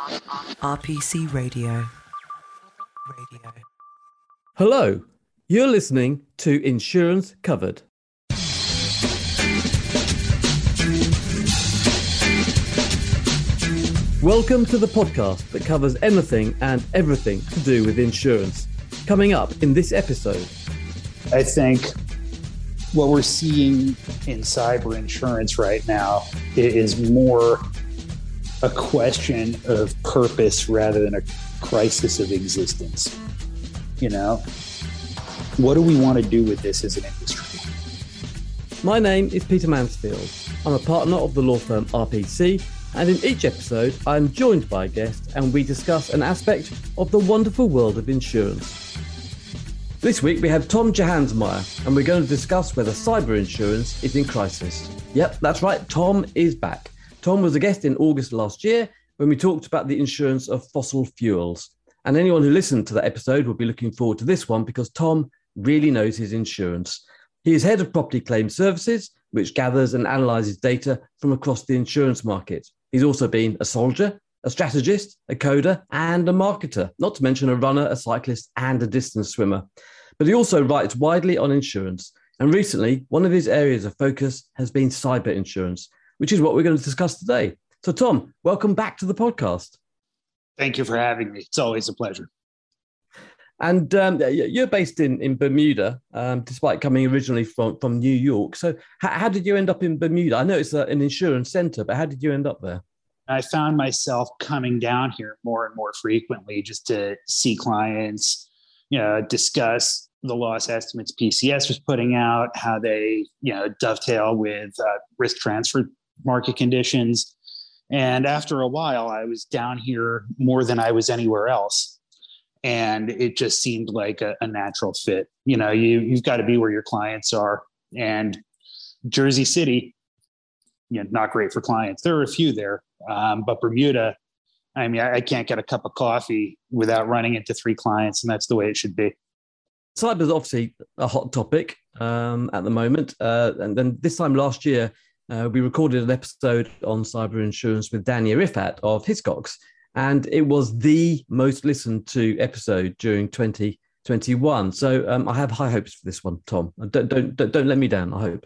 RPC Radio. Radio. Hello, you're listening to Insurance Covered. Welcome to the podcast that covers anything and everything to do with insurance. Coming up in this episode, I think what we're seeing in cyber insurance right now is more a question of purpose rather than a crisis of existence. You know, what do we want to do with this as an industry? my name is Peter Mansfield. I'm a partner of the law firm RPC, and in each episode, I'm joined by a guest and we discuss an aspect of the wonderful world of insurance. This week we have Tom Johansmeyer, and we're going to discuss whether cyber insurance is in crisis. Yep, that's right, Tom is back. Tom was a guest in August last year when we talked about the insurance of fossil fuels. And anyone who listened to that episode will be looking forward to this one because Tom really knows his insurance. He is head of property claims services, which gathers and analyzes data from across the insurance market. He's also been a soldier, a strategist, a coder, and a marketer, not to mention a runner, a cyclist, and a distance swimmer. But he also writes widely on insurance. And recently, one of his areas of focus has been cyber insurance, which is what we're going to discuss today. So, Tom, welcome back to the podcast. Thank you for having me. It's always a pleasure. And um, you're based in, in Bermuda, um, despite coming originally from, from New York. So, how, how did you end up in Bermuda? I know it's a, an insurance center, but how did you end up there? I found myself coming down here more and more frequently just to see clients, you know, discuss the loss estimates PCS was putting out, how they, you know, dovetail with uh, risk transfer market conditions. And after a while, I was down here more than I was anywhere else. And it just seemed like a, a natural fit. You know, you, you've got to be where your clients are. And Jersey City, you know, not great for clients. There are a few there, um, but Bermuda, I mean, I, I can't get a cup of coffee without running into three clients, and that's the way it should be. Cyber is obviously a hot topic um, at the moment. Uh, and then this time last year, uh, we recorded an episode on cyber insurance with Dania Rifat of Hiscox, and it was the most listened to episode during 2021. So um, I have high hopes for this one, Tom. Don't, don't, don't, don't let me down, I hope.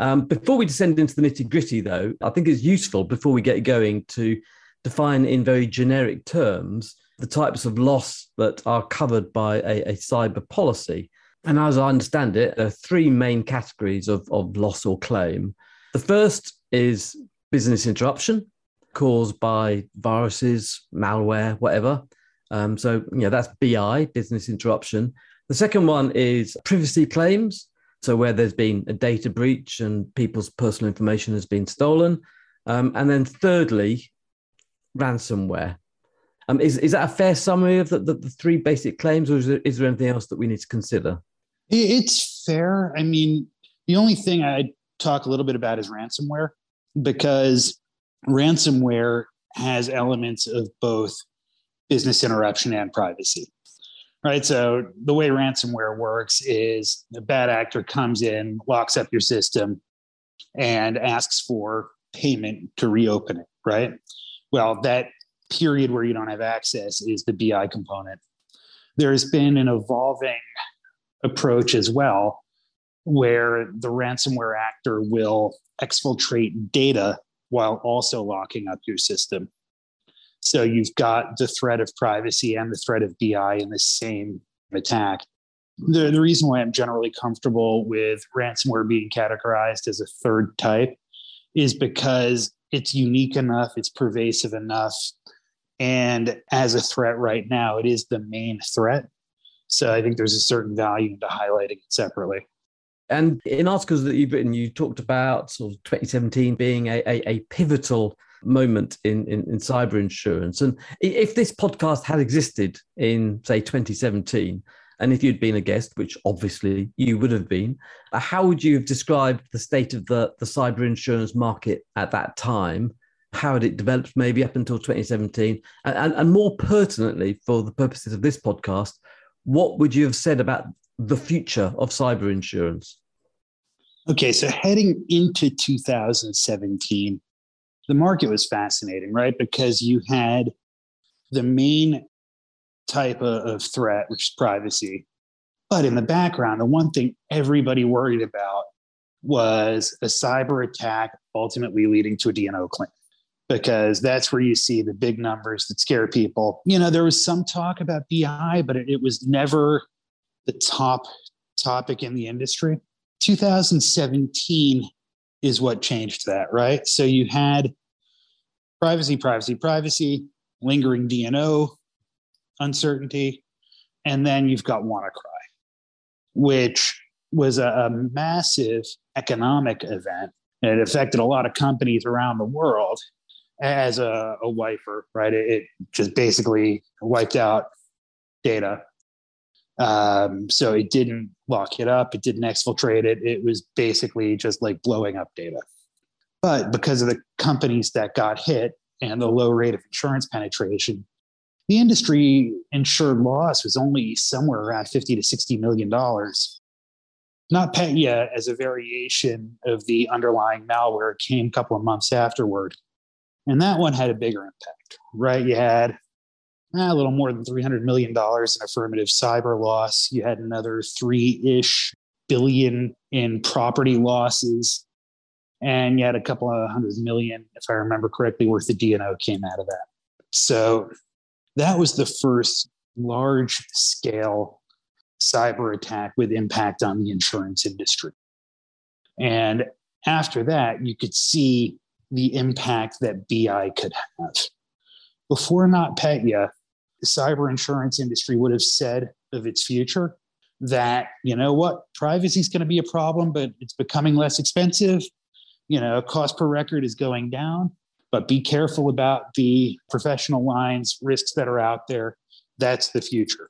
Um, before we descend into the nitty gritty, though, I think it's useful before we get going to define in very generic terms the types of loss that are covered by a, a cyber policy. And as I understand it, there are three main categories of, of loss or claim. The first is business interruption caused by viruses, malware, whatever. Um, so, you know, that's BI, business interruption. The second one is privacy claims. So, where there's been a data breach and people's personal information has been stolen. Um, and then thirdly, ransomware. Um, is, is that a fair summary of the, the, the three basic claims, or is there, is there anything else that we need to consider? It's fair. I mean, the only thing I'd talk a little bit about is ransomware, because ransomware has elements of both business interruption and privacy. Right. So the way ransomware works is a bad actor comes in, locks up your system, and asks for payment to reopen it. Right. Well, that period where you don't have access is the BI component. There's been an evolving approach as well, where the ransomware actor will exfiltrate data while also locking up your system. So you've got the threat of privacy and the threat of BI in the same attack. The, the reason why I'm generally comfortable with ransomware being categorized as a third type is because it's unique enough, it's pervasive enough, and as a threat right now, it is the main threat. So I think there's a certain value into highlighting it separately. And in articles that you've written, you talked about sort of 2017 being a, a, a pivotal moment in, in, in, cyber insurance. And if this podcast had existed in, say, 2017, and if you'd been a guest, which obviously you would have been, uh, how would you have described the state of the, the cyber insurance market at that time? How had it developed maybe up until 2017? And, and, and more pertinently, for the purposes of this podcast, what would you have said about the future of cyber insurance? Okay, so heading into 2017, the market was fascinating, right? Because you had the main type of, threat, which is privacy. But in the background, the one thing everybody worried about was a cyber attack ultimately leading to a D&O claim because that's where you see the big numbers that scare people. You know, there was some talk about BI, but it, it was never the top topic in the industry. 2017 is what changed that, right? So you had privacy, privacy, privacy, lingering D&O, uncertainty, and then you've got WannaCry, which was a, a massive economic event. And it affected a lot of companies around the world as a, a wiper, right? It, it, just basically wiped out data. Um, so it didn't lock it up, it didn't exfiltrate it. It was basically just like blowing up data. But because of the companies that got hit and the low rate of insurance penetration, the industry insured loss was only somewhere around 50 to 60 million dollars. NotPetya, as a variation of the underlying malware, came a couple of months afterward. And that one had a bigger impact, right? You had eh, a little more than $300 million in affirmative cyber loss. You had another three ish billion in property losses. And you had a couple of hundred million, if I remember correctly, worth of D&O came out of that. So that was the first large scale cyber attack with impact on the insurance industry. And after that, you could see the impact that BI could have. Before NotPetya, the cyber insurance industry would have said of its future that, you know what, privacy is going to be a problem, but it's becoming less expensive. You know, cost per record is going down, but be careful about the professional lines risks that are out there. That's the future.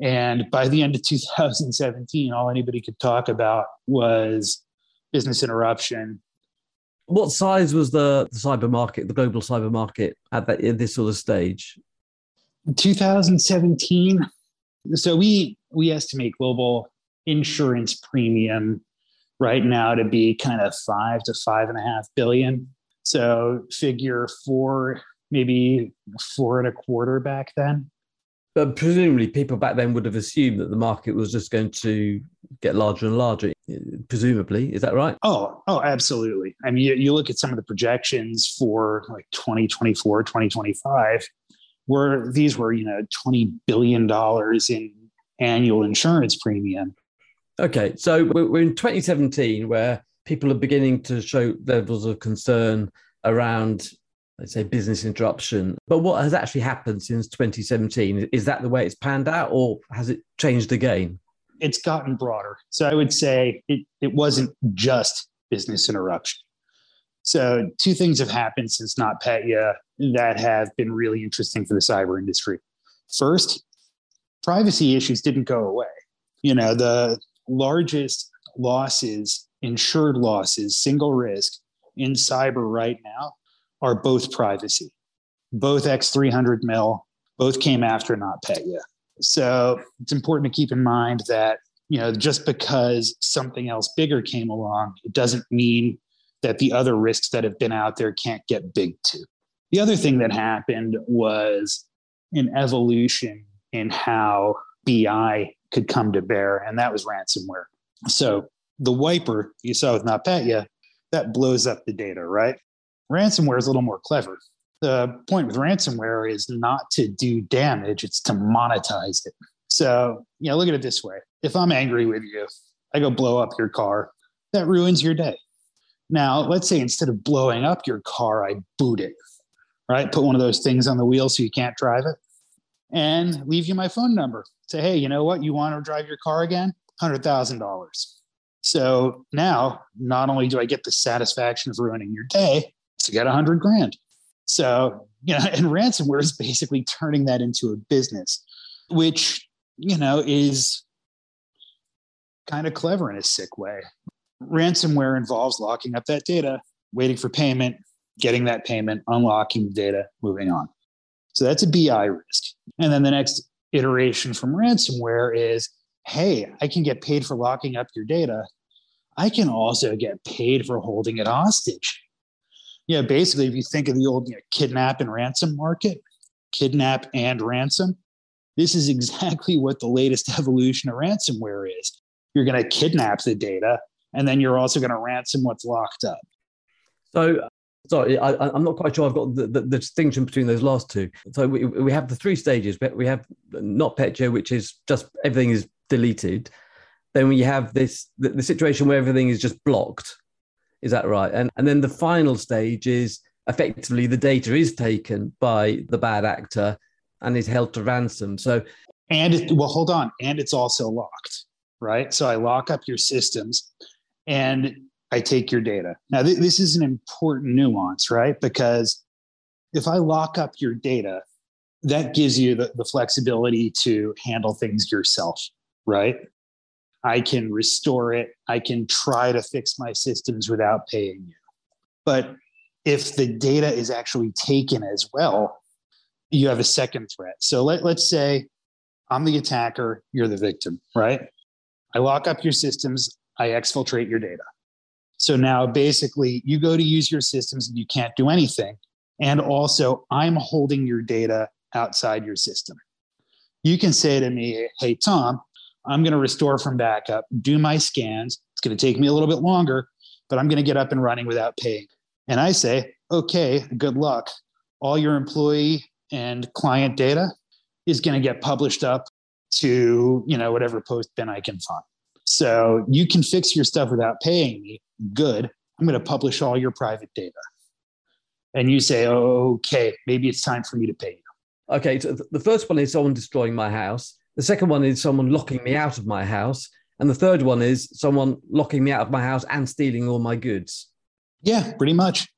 And by the end of 2017, all anybody could talk about was business interruption. What size was the, cyber market, the global cyber market at that at this sort of stage? 2017. So we we estimate global insurance premium right now to be kind of five to five and a half billion. So figure four, maybe four and a quarter back then. But presumably, people back then would have assumed that the market was just going to get larger and larger. Presumably, is that right? Oh, oh, absolutely. I mean, you, you look at some of the projections for like 2024, 2025, where these were, you know, $20 billion in annual insurance premium. Okay. So we're in 2017 where people are beginning to show levels of concern around let's say business interruption. But what has actually happened since 2017? Is that the way it's panned out, or has it changed again? It's gotten broader. So I would say it, it wasn't just business interruption. So two things have happened since NotPetya that have been really interesting for the cyber industry. First, privacy issues didn't go away. You know, the largest losses, insured losses, single risk in cyber right now are both privacy. Both X300 mil, both came after NotPetya. So it's important to keep in mind that, you know, just because something else bigger came along, it doesn't mean that the other risks that have been out there can't get big too. The other thing that happened was an evolution in how BI could come to bear, and that was ransomware. So the wiper you saw with NotPetya, that blows up the data, right? Ransomware is a little more clever. The point with ransomware is not to do damage, it's to monetize it. So, you know, look at it this way. If I'm angry with you, I go blow up your car, that ruins your day. Now, let's say instead of blowing up your car, I boot it, right? Put one of those things on the wheel so you can't drive it and leave you my phone number. Say, hey, you know what? You want to drive your car again? $100,000. So now, not only do I get the satisfaction of ruining your day, to get a hundred grand. So, you know, and ransomware is basically turning that into a business, which, you know, is kind of clever in a sick way. Ransomware involves locking up that data, waiting for payment, getting that payment, unlocking the data, moving on. So that's a BI risk. And then the next iteration from ransomware is hey, I can get paid for locking up your data. I can also get paid for holding it hostage yeah, basically, if you think of the old you know, kidnap and ransom market, kidnap and ransom. This is exactly what the latest evolution of ransomware is. You're going to kidnap the data, and then you're also going to ransom what's locked up. So, sorry, I, am not quite sure I've got the, the, the, distinction between those last two. So we, we have the three stages. But we have NotPetya, which is just everything is deleted. Then we have this the, the situation where everything is just blocked. Is that right? And and then the final stage is effectively the data is taken by the bad actor and is held to ransom. So, and it, well, hold on, and it's also locked, right? So I lock up your systems, and I take your data. Now, th- this is an important nuance, right? Because if I lock up your data, that gives you the, the flexibility to handle things yourself, right? I can restore it. I can try to fix my systems without paying you. But if the data is actually taken as well, you have a second threat. So let, let's say I'm the attacker, you're the victim, right? I lock up your systems, I exfiltrate your data. So now basically you go to use your systems and you can't do anything. And also, I'm holding your data outside your system. You can say to me, Hey, Tom, I'm going to restore from backup, do my scans. It's going to take me a little bit longer, but I'm going to get up and running without paying. And I say, okay, good luck. All your employee and client data is going to get published up to, you know, whatever post bin I can find. So you can fix your stuff without paying me. Good. I'm going to publish all your private data. And you say, okay, maybe it's time for me to pay you. Okay. So the first one is someone destroying my house. The second one is someone locking me out of my house. And the third one is someone locking me out of my house and stealing all my goods. Yeah, pretty much.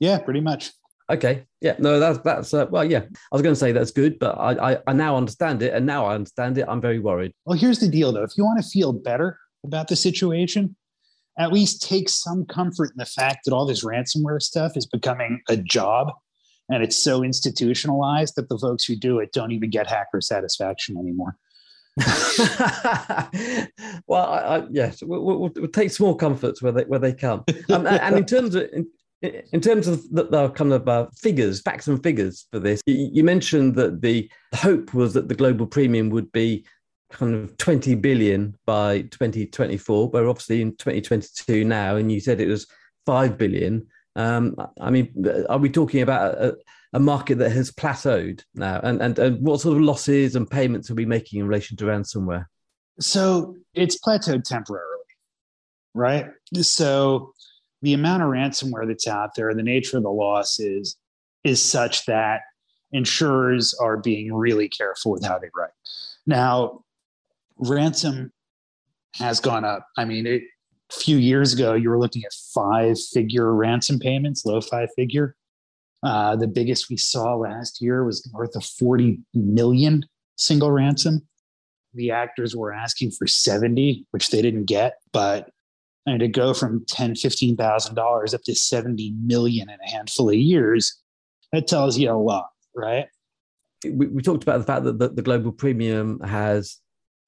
Yeah, pretty much. Okay. Yeah. No, that's that's uh, well. Yeah, I was going to say that's good, but I, I I now understand it, and now I understand it. I'm very worried. Well, here's the deal, though. If you want to feel better about the situation, at least take some comfort in the fact that all this ransomware stuff is becoming a job, and it's so institutionalized that the folks who do it don't even get hacker satisfaction anymore. well, I, I, yes, we'll, we'll, we'll, take small comforts where they where they come. Um, and in terms of in, in terms of the, the kind of uh, figures, facts and figures for this, you, you, mentioned that the hope was that the global premium would be kind of 20 billion by 2024. We're obviously in 2022 now, and you said it was 5 billion. Um, I mean, are we talking about a, a market that has plateaued now? And, and, and what sort of losses and payments are we making in relation to ransomware? So it's plateaued temporarily, right? So the amount of ransomware that's out there, and the nature of the loss is, is such that insurers are being really careful with how they write. Now, ransom has gone up. I mean, it, a few years ago, you were looking at five figure ransom payments, low five figure. Uh, the biggest we saw last year was north of 40 million single ransom. The actors were asking for 70, which they didn't get. But I mean, to go from 10, 15,000 dollars up to 70 million in a handful of years, that tells you a lot, right? We, we talked about the fact that the, the global premium has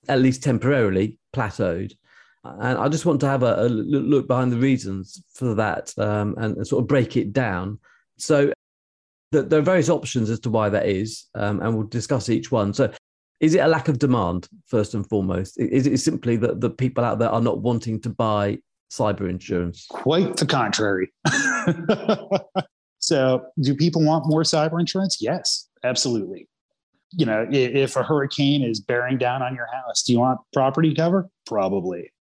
at least temporarily plateaued. And I just want to have a, a look behind the reasons for that um, and, and, sort of break it down. So the, there are various options as to why that is, um, and we'll discuss each one. So, is it a lack of demand first and foremost? Is it simply that the people out there are not wanting to buy cyber insurance? Quite the contrary. so, do people want more cyber insurance? Yes, absolutely. You know, if a hurricane is bearing down on your house, do you want property cover? Probably.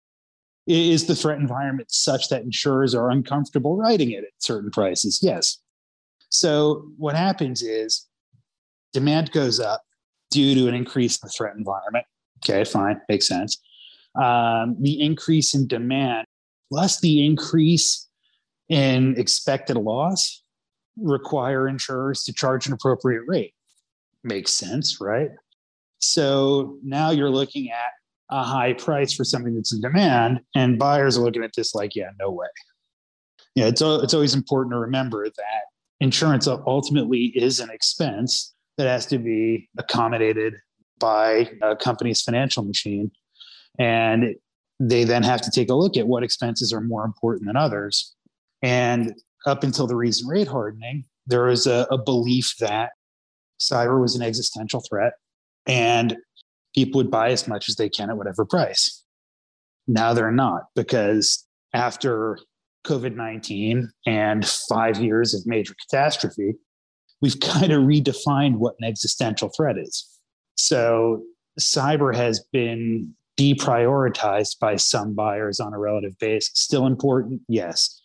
Is the threat environment such that insurers are uncomfortable writing it at certain prices? Yes. So what happens is demand goes up due to an increase in the threat environment. Okay, fine, makes sense. Um, the increase in demand plus the increase in expected loss require insurers to charge an appropriate rate. Makes sense, right? So now you're looking at a high price for something that's in demand, and buyers are looking at this like, yeah, no way. Yeah, it's it's always important to remember that insurance ultimately is an expense that has to be accommodated by a company's financial machine. And they then have to take a look at what expenses are more important than others. And up until the recent rate hardening, there was a, a belief that cyber was an existential threat and people would buy as much as they can at whatever price. Now they're not because after COVID 19 and five years of major catastrophe, we've kind of redefined what an existential threat is. So cyber has been deprioritized by some buyers on a relative basis. Still important, yes.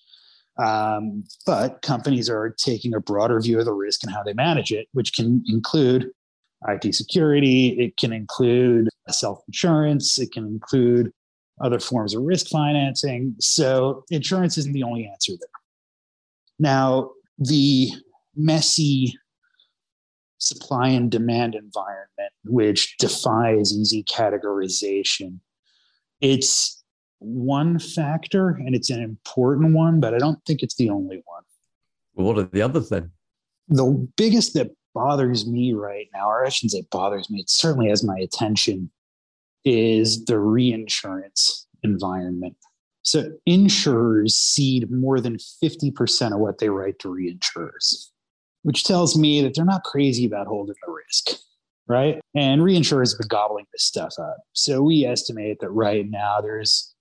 Um, but companies are taking a broader view of the risk and how they manage it, which can include IT security, it can include self insurance, it can include other forms of risk financing. So, insurance isn't the only answer there. Now, the messy supply and demand environment, which defies easy categorization. It's one factor and it's an important one, but I don't think it's the only one. Well, what are the others then? The biggest that bothers me right now, or I shouldn't say bothers me, it certainly has my attention, is the reinsurance environment. So insurers cede more than 50% of what they write to reinsurers which tells me that they're not crazy about holding the risk, right? And reinsurers have been gobbling this stuff up. So we estimate that right now there's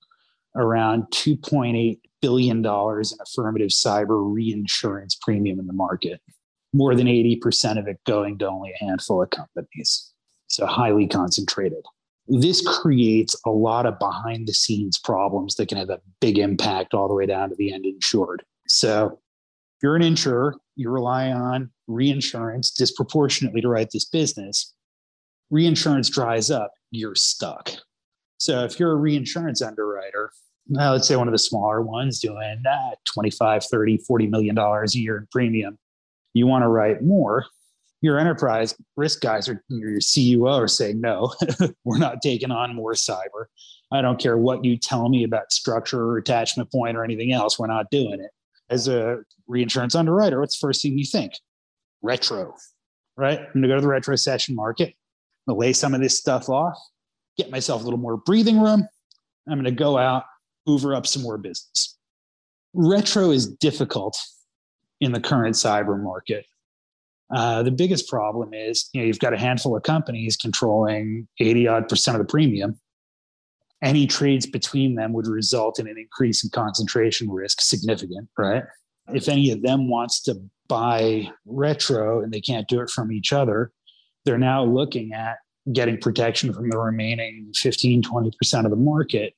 around $2.8 billion in affirmative cyber reinsurance premium in the market, more than 80% of it going to only a handful of companies. So highly concentrated. This creates a lot of behind the scenes problems that can have a big impact all the way down to the end insured. So if you're an insurer, you rely on reinsurance disproportionately to write this business. Reinsurance dries up, you're stuck. So if you're a reinsurance underwriter, let's say one of the smaller ones doing uh, 25, 30, 40 million dollars a year in premium, you want to write more. Your enterprise risk guys or your CEO are saying, no, we're not taking on more cyber. I don't care what you tell me about structure or attachment point or anything else. We're not doing it as a reinsurance underwriter, what's the first thing you think? Retro, right? I'm going to go to the retrocession market, I'm going to lay some of this stuff off, get myself a little more breathing room. I'm going to go out, hoover up some more business. Retro is difficult in the current cyber market. Uh, the biggest problem is you know you've got a handful of companies controlling 80 odd percent of the premium any trades between them would result in an increase in concentration risk significant right if any of them wants to buy retro and they can't do it from each other they're now looking at getting protection from the remaining 15 20% of the market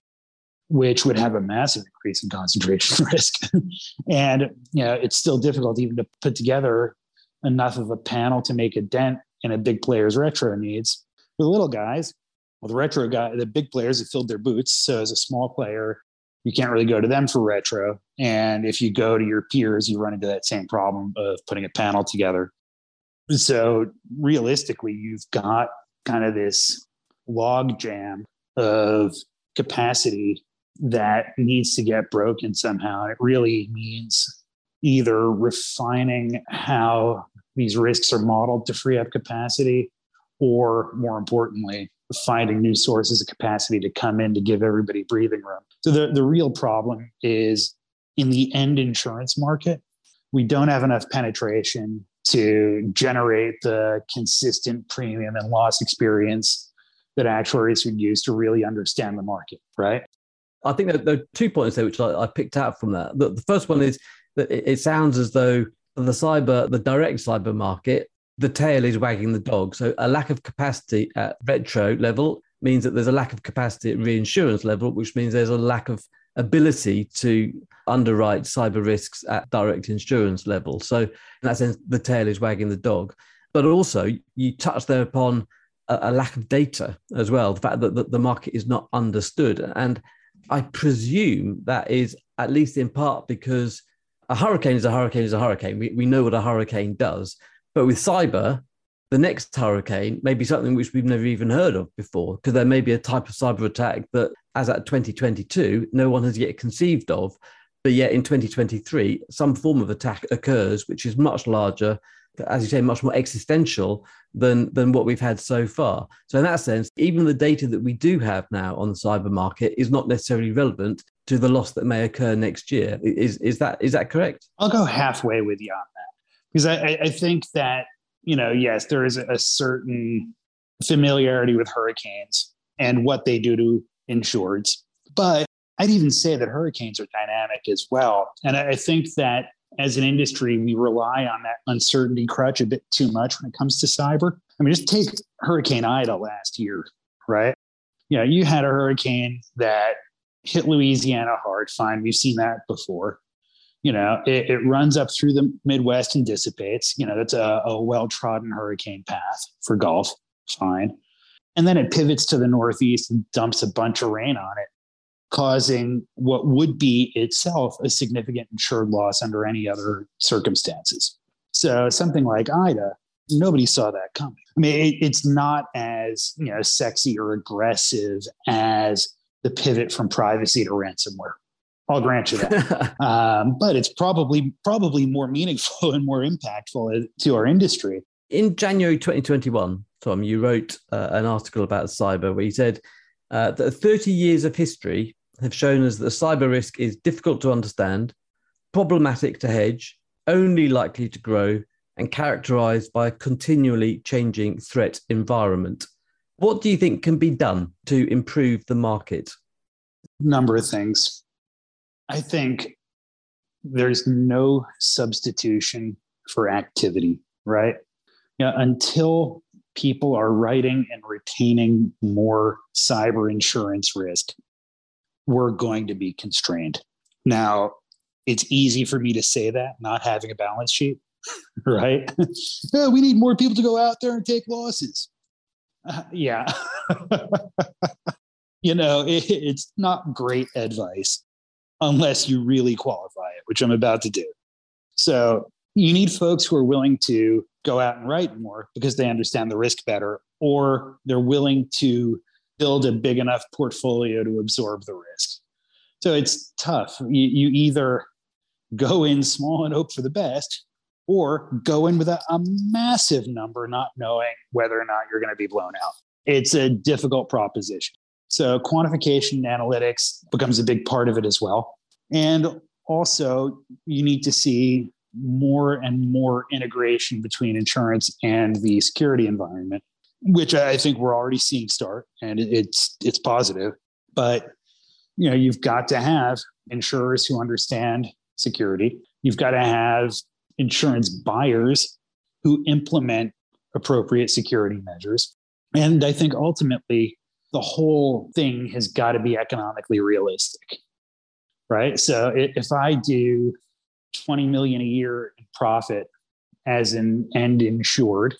which would have a massive increase in concentration risk and you know it's still difficult even to put together enough of a panel to make a dent in a big player's retro needs the little guys well, the retro guy, the big players have filled their boots. So as a small player, you can't really go to them for retro. And if you go to your peers, you run into that same problem of putting a panel together. So realistically, you've got kind of this log jam of capacity that needs to get broken somehow. It really means either refining how these risks are modeled to free up capacity, or more importantly, finding new sources of capacity to come in to give everybody breathing room. So the, the real problem is in the end insurance market, we don't have enough penetration to generate the consistent premium and loss experience that actuaries would use to really understand the market, right? I think there are two points there which I, picked out from that. The, first one is that it sounds as though the cyber, the direct cyber market the tail is wagging the dog. So a lack of capacity at retro level means that there's a lack of capacity at reinsurance level, which means there's a lack of ability to underwrite cyber risks at direct insurance level. So in that sense, the tail is wagging the dog. But also, you touched there upon a, a lack of data as well, the fact that, that the market is not understood. And I presume that is at least in part because a hurricane is a hurricane is a hurricane. We, we know what a hurricane does. But with cyber, the next hurricane may be something which we've never even heard of before, because there may be a type of cyber attack that, as at 2022, no one has yet conceived of. But yet in 2023, some form of attack occurs, which is much larger, as you say, much more existential than, than what we've had so far. So, in that sense, even the data that we do have now on the cyber market is not necessarily relevant to the loss that may occur next year. Is, is, that, is that correct? I'll go halfway with you on that because I, I think that you know, yes, there is a certain familiarity with hurricanes and what they do to insureds. But I'd even say that hurricanes are dynamic as well. And I think that as an industry, we rely on that uncertainty crutch a bit too much when it comes to cyber. I mean, just take Hurricane Ida last year, right? Know, you had a hurricane that hit Louisiana hard. Fine, we've seen that before. You know, it, it runs up through the Midwest and dissipates. You know, that's a, a well trodden hurricane path for Gulf. Fine. And then it pivots to the Northeast and dumps a bunch of rain on it causing what would be itself a significant insured loss under any other circumstances. So something like Ida, nobody saw that coming. I mean, it, it's not as you know sexy or aggressive as the pivot from privacy to ransomware. I'll grant you that, um, but it's probably probably more meaningful and more impactful to our industry. In January 2021, Tom, you wrote uh, an article about cyber where you said uh, that 30 years of history have shown us that cyber risk is difficult to understand, problematic to hedge, only likely to grow, and characterized by a continually changing threat environment. What do you think can be done to improve the market? Number of things. I think there's no substitution for activity, right? Yeah, until people are writing and retaining more cyber insurance risk, we're going to be constrained. Now, it's easy for me to say that, not having a balance sheet, right? we need more people to go out there and take losses. Uh, yeah. you know, it, it's not great advice unless you really qualify it, which I'm about to do. So you need folks who are willing to go out and write more because they understand the risk better, or they're willing to build a big enough portfolio to absorb the risk. So it's tough. You, you either go in small and hope for the best, or go in with a, a massive number, not knowing whether or not you're going to be blown out. It's a difficult proposition. So quantification analytics becomes a big part of it as well. And also, you need to see more and more integration between insurance and the security environment which I think we're already seeing start, and it's it's positive. But you know, you've got to have insurers who understand security. You've got to have insurance buyers who implement appropriate security measures. And I think ultimately, the whole thing has got to be economically realistic, right? So if I do 20 million a year in profit as an end insured,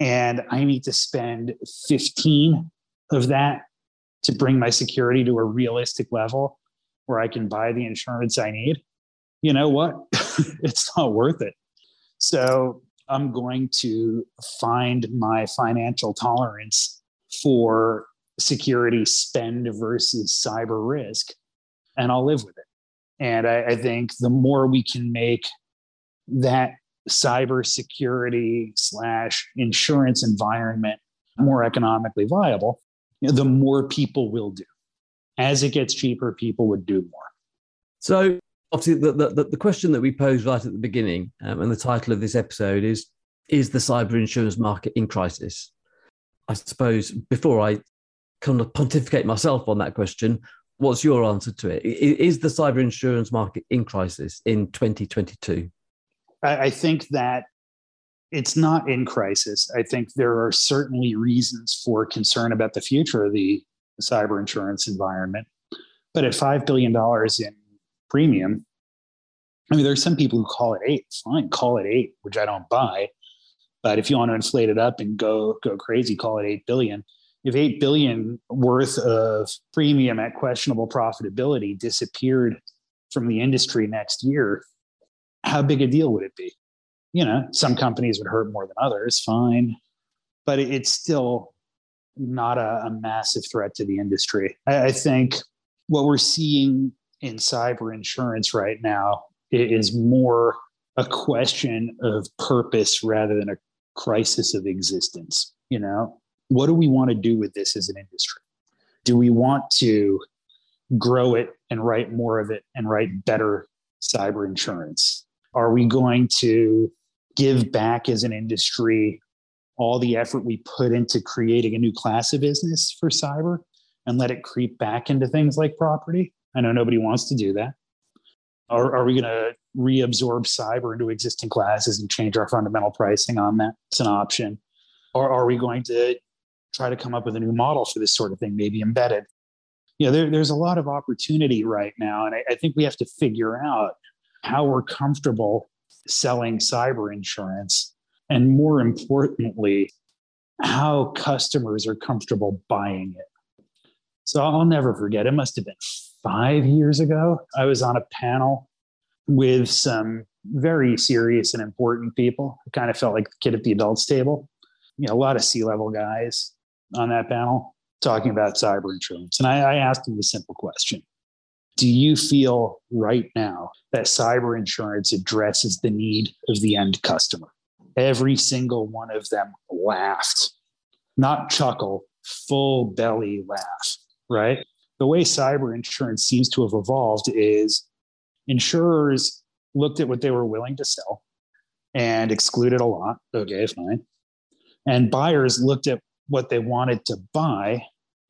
and I need to spend 15 of that to bring my security to a realistic level where I can buy the insurance I need, you know what? it's not worth it. So I'm going to find my financial tolerance for security spend versus cyber risk, and I'll live with it. And I, I think the more we can make that cybersecurity slash insurance environment more economically viable, the more people will do. As it gets cheaper, people would do more. So, obviously, the, the, the question that we posed right at the beginning, um, and the title of this episode is Is the cyber insurance market in crisis? I suppose before I kind of pontificate myself on that question, what's your answer to it? Is the cyber insurance market in crisis in 2022? I, think that it's not in crisis. I think there are certainly reasons for concern about the future of the cyber insurance environment. But at $5 billion in premium, I mean, there's some people who call it eight. Fine, call it eight, which I don't buy. But if you want to inflate it up and go go crazy, call it eight billion. If eight billion worth of premium at questionable profitability disappeared from the industry next year, how big a deal would it be? You know, some companies would hurt more than others, fine, but it's still not a, a massive threat to the industry. I, I think what we're seeing in cyber insurance right now is more a question of purpose rather than a crisis of existence. You know, what do we want to do with this as an industry? Do we want to grow it and write more of it and write better cyber insurance? Are we going to give back as an industry all the effort we put into creating a new class of business for cyber and let it creep back into things like property? I know nobody wants to do that. Are we going to reabsorb cyber into existing classes and change our fundamental pricing on that? It's an option. Or are we going to try to come up with a new model for this sort of thing, maybe embedded? You know, there, there's a lot of opportunity right now. And I, I think we have to figure out how we're comfortable selling cyber insurance. And more importantly, how customers are comfortable buying it. So I'll never forget, it must have been five years ago. I was on a panel with some very serious and important people. I kind of felt like the kid at the adults table. You know, a lot of C-level guys on that panel talking about cyber insurance. And I, I asked them the simple question Do you feel right now that cyber insurance addresses the need of the end customer? Every single one of them laughed, not chuckle, full belly laugh, right? The way cyber insurance seems to have evolved is insurers looked at what they were willing to sell and excluded a lot. Okay, fine. And buyers looked at what they wanted to buy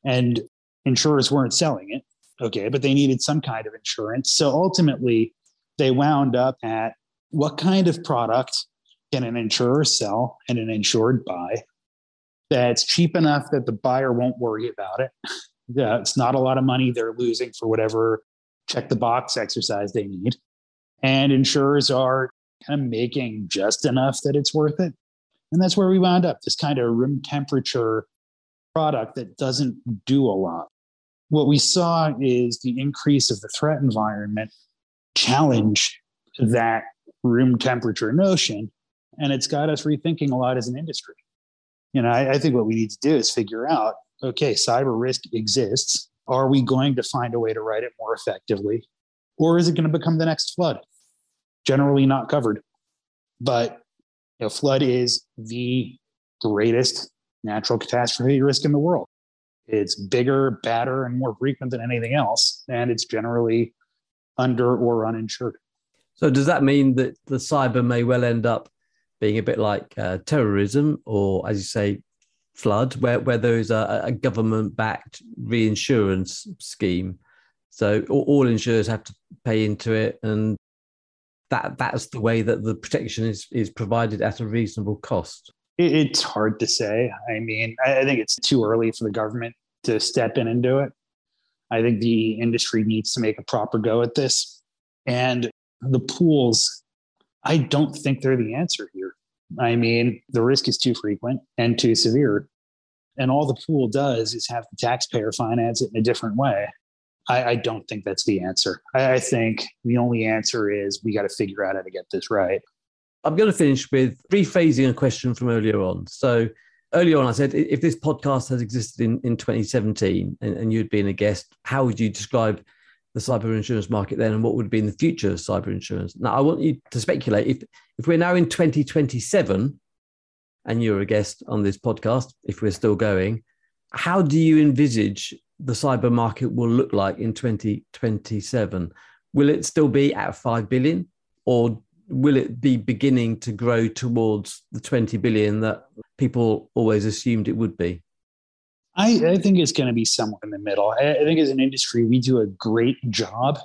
and insurers weren't selling it. Okay, but they needed some kind of insurance. So ultimately, they wound up at what kind of product can an insurer sell and an insured buy that's cheap enough that the buyer won't worry about it. Yeah, it's not a lot of money they're losing for whatever check the box exercise they need. And insurers are kind of making just enough that it's worth it. And that's where we wound up this kind of room temperature product that doesn't do a lot. What we saw is the increase of the threat environment challenge that room temperature notion. And it's got us rethinking a lot as an industry. You know, I, I think what we need to do is figure out okay, cyber risk exists. Are we going to find a way to write it more effectively? Or is it going to become the next flood? Generally not covered. But you know, flood is the greatest natural catastrophe risk in the world. It's bigger, badder, and more frequent than anything else. And it's generally under or uninsured. So, does that mean that the cyber may well end up being a bit like uh, terrorism, or as you say, flood, where, where there is a, a government backed reinsurance scheme? So, all, all insurers have to pay into it, and that that's the way that the protection is is provided at a reasonable cost. It's hard to say. I mean, I think it's too early for the government to step in and do it. I think the industry needs to make a proper go at this. And the pools, I don't think they're the answer here. I mean, the risk is too frequent and too severe. And all the pool does is have the taxpayer finance it in a different way. I, I don't think that's the answer. I, I think the only answer is we got to figure out how to get this right. I'm going to finish with rephrasing a question from earlier on. So, earlier on, I said if this podcast has existed in, in 2017 and, and you'd been a guest, how would you describe the cyber insurance market then and what would be in the future of cyber insurance? Now, I want you to speculate if, if we're now in 2027 and you're a guest on this podcast, if we're still going, how do you envisage the cyber market will look like in 2027? Will it still be at 5 billion or will it be beginning to grow towards the 20 billion that people always assumed it would be? I, I think it's going to be somewhere in the middle. I, I think as an industry, we do a great job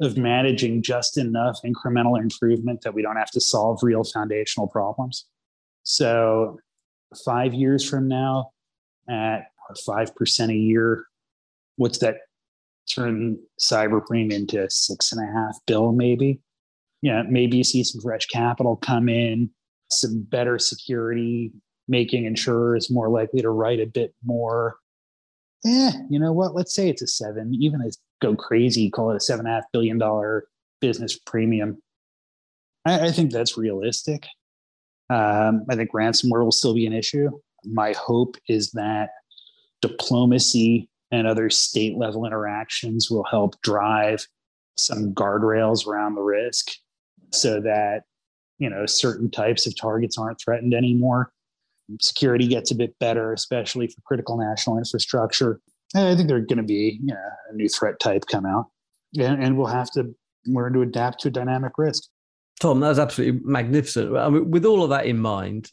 of managing just enough incremental improvement that we don't have to solve real foundational problems. So, five years from now, at 5% a year, what's that turn cyber premium into six and a half bill, maybe? Yeah, maybe you see some fresh capital come in, some better security, making insurers more likely to write a bit more. Eh, you know what? Let's say it's a seven, even as go crazy, call it a seven and a half billion dollar business premium. I, I think that's realistic. Um, I think ransomware will still be an issue. My hope is that diplomacy and other state level interactions will help drive some guardrails around the risk so that you know certain types of targets aren't threatened anymore security gets a bit better, especially for critical national infrastructure. And I think there's going to be you know, a new threat type come out, and, and we'll have to learn to adapt to a dynamic risk. Tom, that was absolutely magnificent. I mean, with all of that in mind,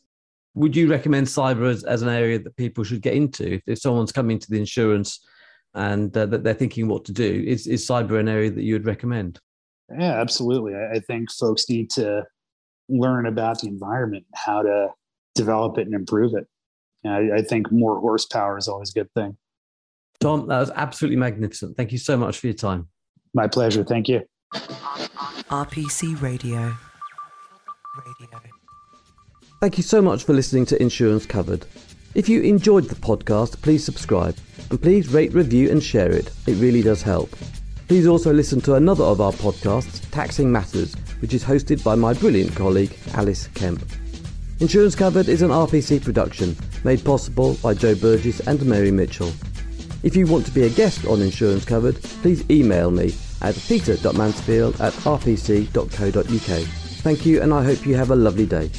would you recommend cyber as, as an area that people should get into? If, if someone's coming to the insurance and uh, that they're thinking what to do, is, is cyber an area that you would recommend? Yeah, absolutely. I, I think folks need to learn about the environment, how to develop it and improve it. I, I think more horsepower is always a good thing. Tom, that was absolutely magnificent. Thank you so much for your time. My pleasure. Thank you. RPC Radio. Radio. Thank you so much for listening to Insurance Covered. If you enjoyed the podcast, please subscribe and please rate, review, and share it. It really does help. Please also listen to another of our podcasts, Taxing Matters, which is hosted by my brilliant colleague, Alice Kemp. Insurance Covered is an RPC production made possible by Joe Burgess and Mary Mitchell. If you want to be a guest on Insurance Covered, please email me at peter.mansfield at rpc.co.uk. Thank you and I hope you have a lovely day.